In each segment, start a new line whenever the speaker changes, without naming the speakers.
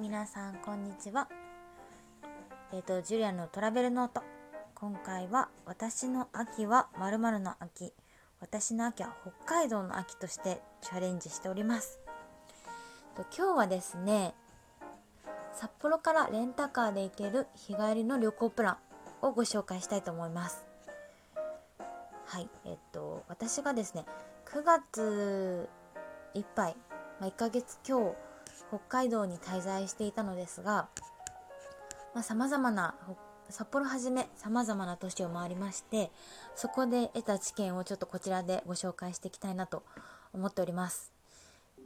皆さんこんにちは。えっ、とジュリアのトラベルノート。今回は私の秋はまるの秋。私の秋は北海道の秋としてチャレンジしております。と今日はですね札幌からレンタカーで行ける日帰りの旅行プランをご紹介したいと思います。はいえっと私がですね9月いっぱい、まあ、1ヶ月今日北海道に滞在していたのですがさまざ、まな札幌はじめさまざまな都市を回りましてそこで得た知見をちょっとこちらでご紹介していきたいなと思っております。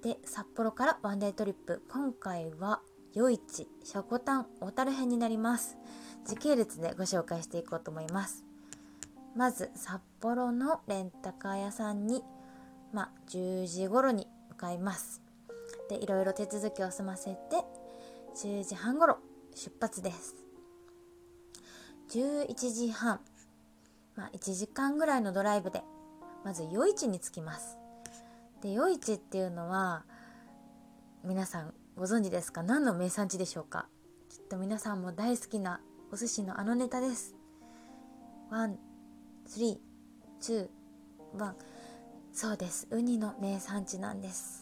で札幌からワンデートリップ。今回は余市積丹小樽編になります。時系列でご紹介していこうと思います。まず札幌のレンタカー屋さんにまあ、10時頃に向かいます。でいろいろ手続きを済ませて10時半頃出発です。11時半。まあ、1時間ぐらいのドライブでまず夜市に着きます。で夜市っていうのは皆さんご存知ですか？何の名産地でしょうか？きっと皆さんも大好きなお寿司のあのネタです。ワンスリーツーワン。そうです。ウニの名産地なんです。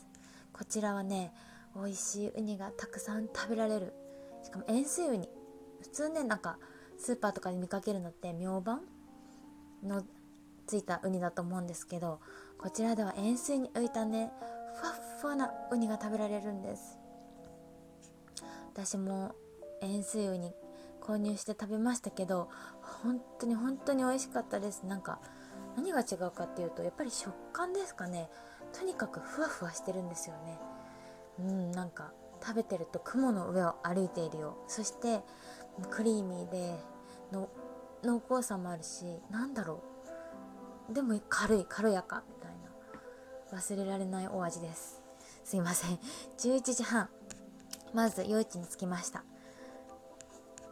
こちらはね美味しいウニがたくさん食べられる。しかも塩水ウニ。普通ねなんかスーパーとかで見かけるのって明板のついたウニだと思うんですけどこちらでは塩水に浮いたねふわっふわなウニが食べられるんです。私も塩水ウニ購入して食べましたけど本当に本当に美味しかったです。なんか何が違うかっていうとやっぱり食感ですかね。とにかくふわふわしてるんですよね。うんなんか食べてると雲の上を歩いているよ。そしてクリーミーでの濃厚さもあるしなんだろう。でも軽い軽やかみたいな。忘れられないお味です。すいません。11時半。まず夜市に着きました。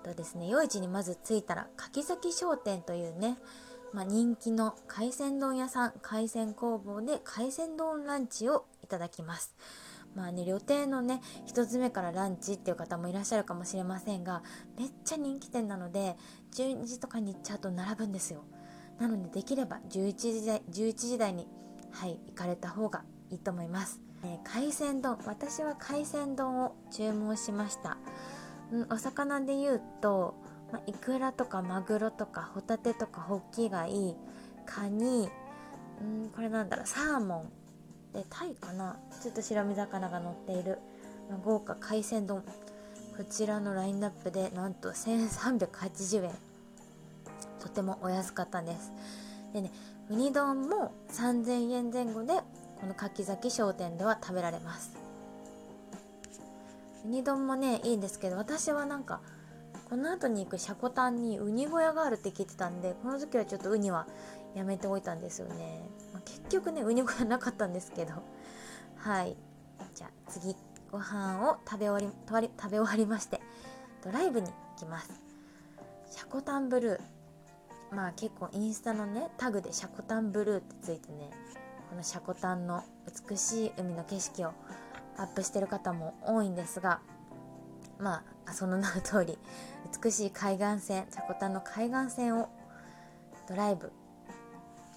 とですね夜市にまず着いたら柿崎商店というねまあ、人気の海鮮丼屋さん海鮮工房で海鮮丼ランチをいただきます。まあね旅程のね1つ目からランチっていう方もいらっしゃるかもしれませんがめっちゃ人気店なので12時とかに行っちゃうと並ぶんですよ。なのでできれば11時台 ,11 時台にはい行かれた方がいいと思います、えー、海鮮丼。私は海鮮丼を注文しました、うん、お魚で言うとまあ、イクラとかマグロとかホタテとかホッキ貝カニ。うんこれなんだろう。サーモンでタイかな。ちょっと白身魚が乗っている、まあ、豪華海鮮丼。こちらのラインナップでなんと1380円。とてもお安かったんです。でねウニ丼も3000円前後でこの柿崎商店では食べられます。ウニ丼もねいいんですけど私はなんかこの後に行くシャコタンにウニ小屋があるって聞いてたんでこの時はちょっとウニはやめておいたんですよね、まあ、結局ねウニ小屋なかったんですけど。はい。じゃあ次ご飯を食べ終わり食べ終わりましてドライブに行きます。シャコタンブルー。まあ結構インスタのねタグでシャコタンブルーってついてねこのシャコタンの美しい海の景色をアップしてる方も多いんですがまあその名の通り 美しい海岸線コタンの海岸線をドライブ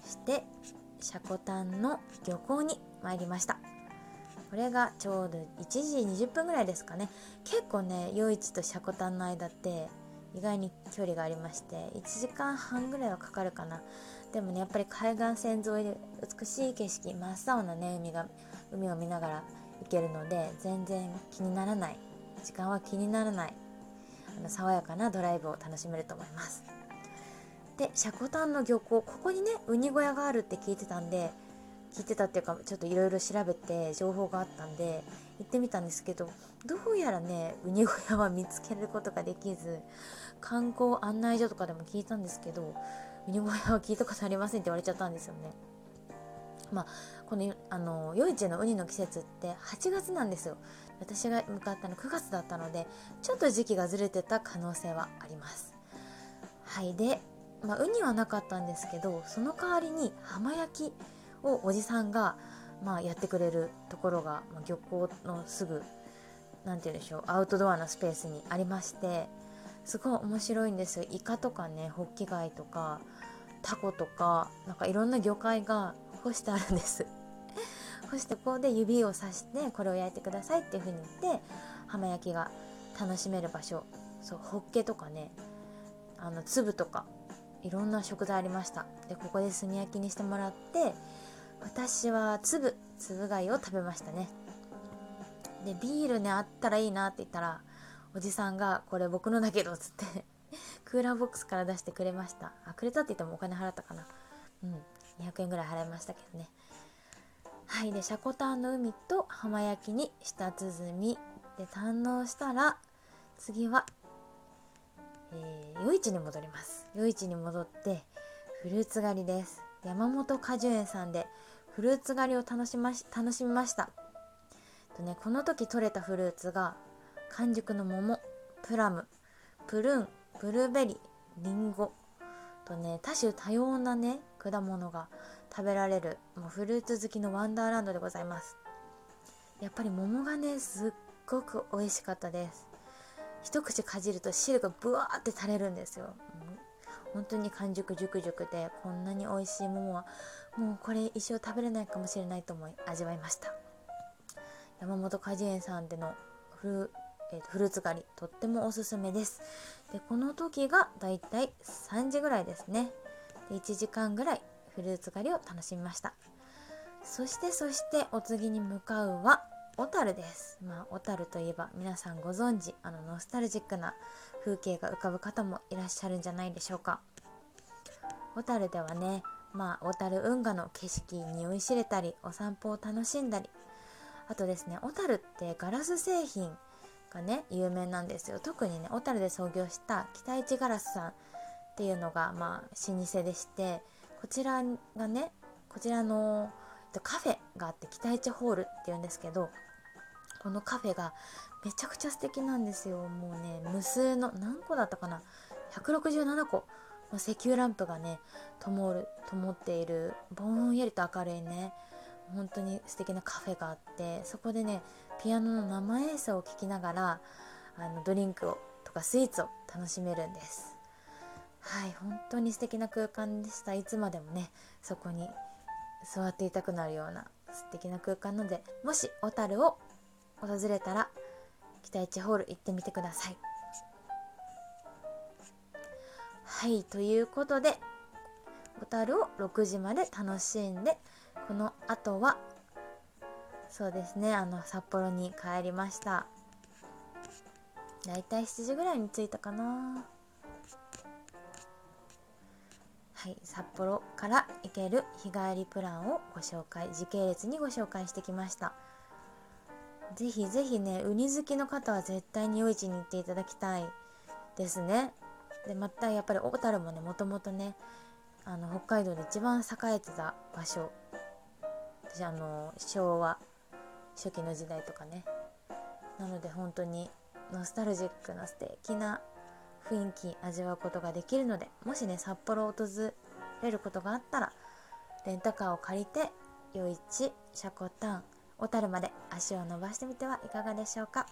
してコタンの漁港に参りました。これがちょうど1時20分ぐらいですかね。結構ね夜市とコタンの間って意外に距離がありまして1時間半ぐらいはかかるかな。でもねやっぱり海岸線沿いで美しい景色真っ青なね海が海を見ながら行けるので全然気にならない時間は気にならない。あの爽やかなドライブを楽しめると思います。で積丹の漁港ここにねウニ小屋があるって聞いてたんで聞いてたっていうかちょっといろいろ調べて情報があったんで行ってみたんですけどどうやらねウニ小屋は見つけることができず観光案内所とかでも聞いたんですけどウニ小屋は聞いたことありませんって言われちゃったんですよね。まあ、このあの夜市のウニの季節って8月なんですよ。私が向かったの9月だったのでちょっと時期がずれてた可能性はあります。はいで、まあ、ウニはなかったんですけどその代わりに浜焼きをおじさんが、まあ、やってくれるところが、まあ、漁港のすぐ何て言うんでしょうアウトドアのスペースにありましてすごい面白いんですよ。イカとかねホッキ貝とかタコとかなんかいろんな魚介が干してあるんです。干してここで指をさしてこれを焼いてくださいっていう風に言って浜焼きが楽しめる場所。そうホッケとかね。あの粒とかいろんな食材ありました。でここで炭焼きにしてもらって私は粒粒貝を食べましたね。でビールねあったらいいなって言ったらおじさんが「これ僕のだけど」っつって クーラーボックスから出してくれました。あくれたって言ってもお金払ったかな。うん200円ぐらい払いましたけどね。はい。でシャコタンの海と浜焼きに舌鼓。で堪能したら次は、えー、夜市に戻ります。夜市に戻ってフルーツ狩りです。山本果樹園さんでフルーツ狩りを楽しまし楽しみました。と、ね、この時採れたフルーツが完熟の桃プラムプルーンブルーベリーリンゴ。とね多種多様なね果物が食べられるもうフルーツ好きのワンダーランドでございます。やっぱり桃がねすっごく美味しかったです。一口かじると汁がブワーって垂れるんですよ、本当に完熟熟熟でこんなに美味しい桃はもうこれ一生食べれないかもしれないと思い味わいました。山本果樹園さんでのフル,、えー、フルーツ狩りとってもおすすめです。でこの時がだいたい3時ぐらいですね。で1時間ぐらいフルーツ狩りを楽しみましたそしてそしてお次に向かうは小樽です。まあ、小樽といえば皆さんご存知、あのノスタルジックな風景が浮かぶ方もいらっしゃるんじゃないでしょうか。小樽ではね、まあ、小樽運河の景色に酔いしれたり、お散歩を楽しんだり、あとですね、小樽ってガラス製品がね、有名なんですよ。特にね、小樽で創業した北一ガラスさんっていうのが、まあ、老舗でして、こちらがね、こちらのカフェがあって北一ホールっていうんですけどこのカフェがめちゃくちゃ素敵なんですよ。もうね無数の何個だったかな？167個。の石油ランプがね灯る灯っているぼんやりと明るいね本当に素敵なカフェがあってそこでねピアノの生演奏を聴きながらあのドリンクをとかスイーツを楽しめるんです。はい本当に素敵な空間でした。いつまでもねそこに座っていたくなるような素敵な空間なのでもし小樽を訪れたら北一ホール行ってみてください。はいということで小樽を6時まで楽しんでこの後はそうですねあの札幌に帰りました。だいたい7時ぐらいに着いたかな。はい、札幌から行ける日帰りプランをご紹介時系列にご紹介してきました。ぜひぜひねウニ好きの方は絶対に夜市に行っていただきたいですね。でまたやっぱり小樽もねもともとねあの北海道で一番栄えてた場所。私あの昭和初期の時代とかね。なので本当にノスタルジックな素敵な雰囲気味わうことができるのでもしね札幌を訪れることがあったらレンタカーを借りて余市シャコタン小樽まで足を伸ばしてみてはいかがでしょうか。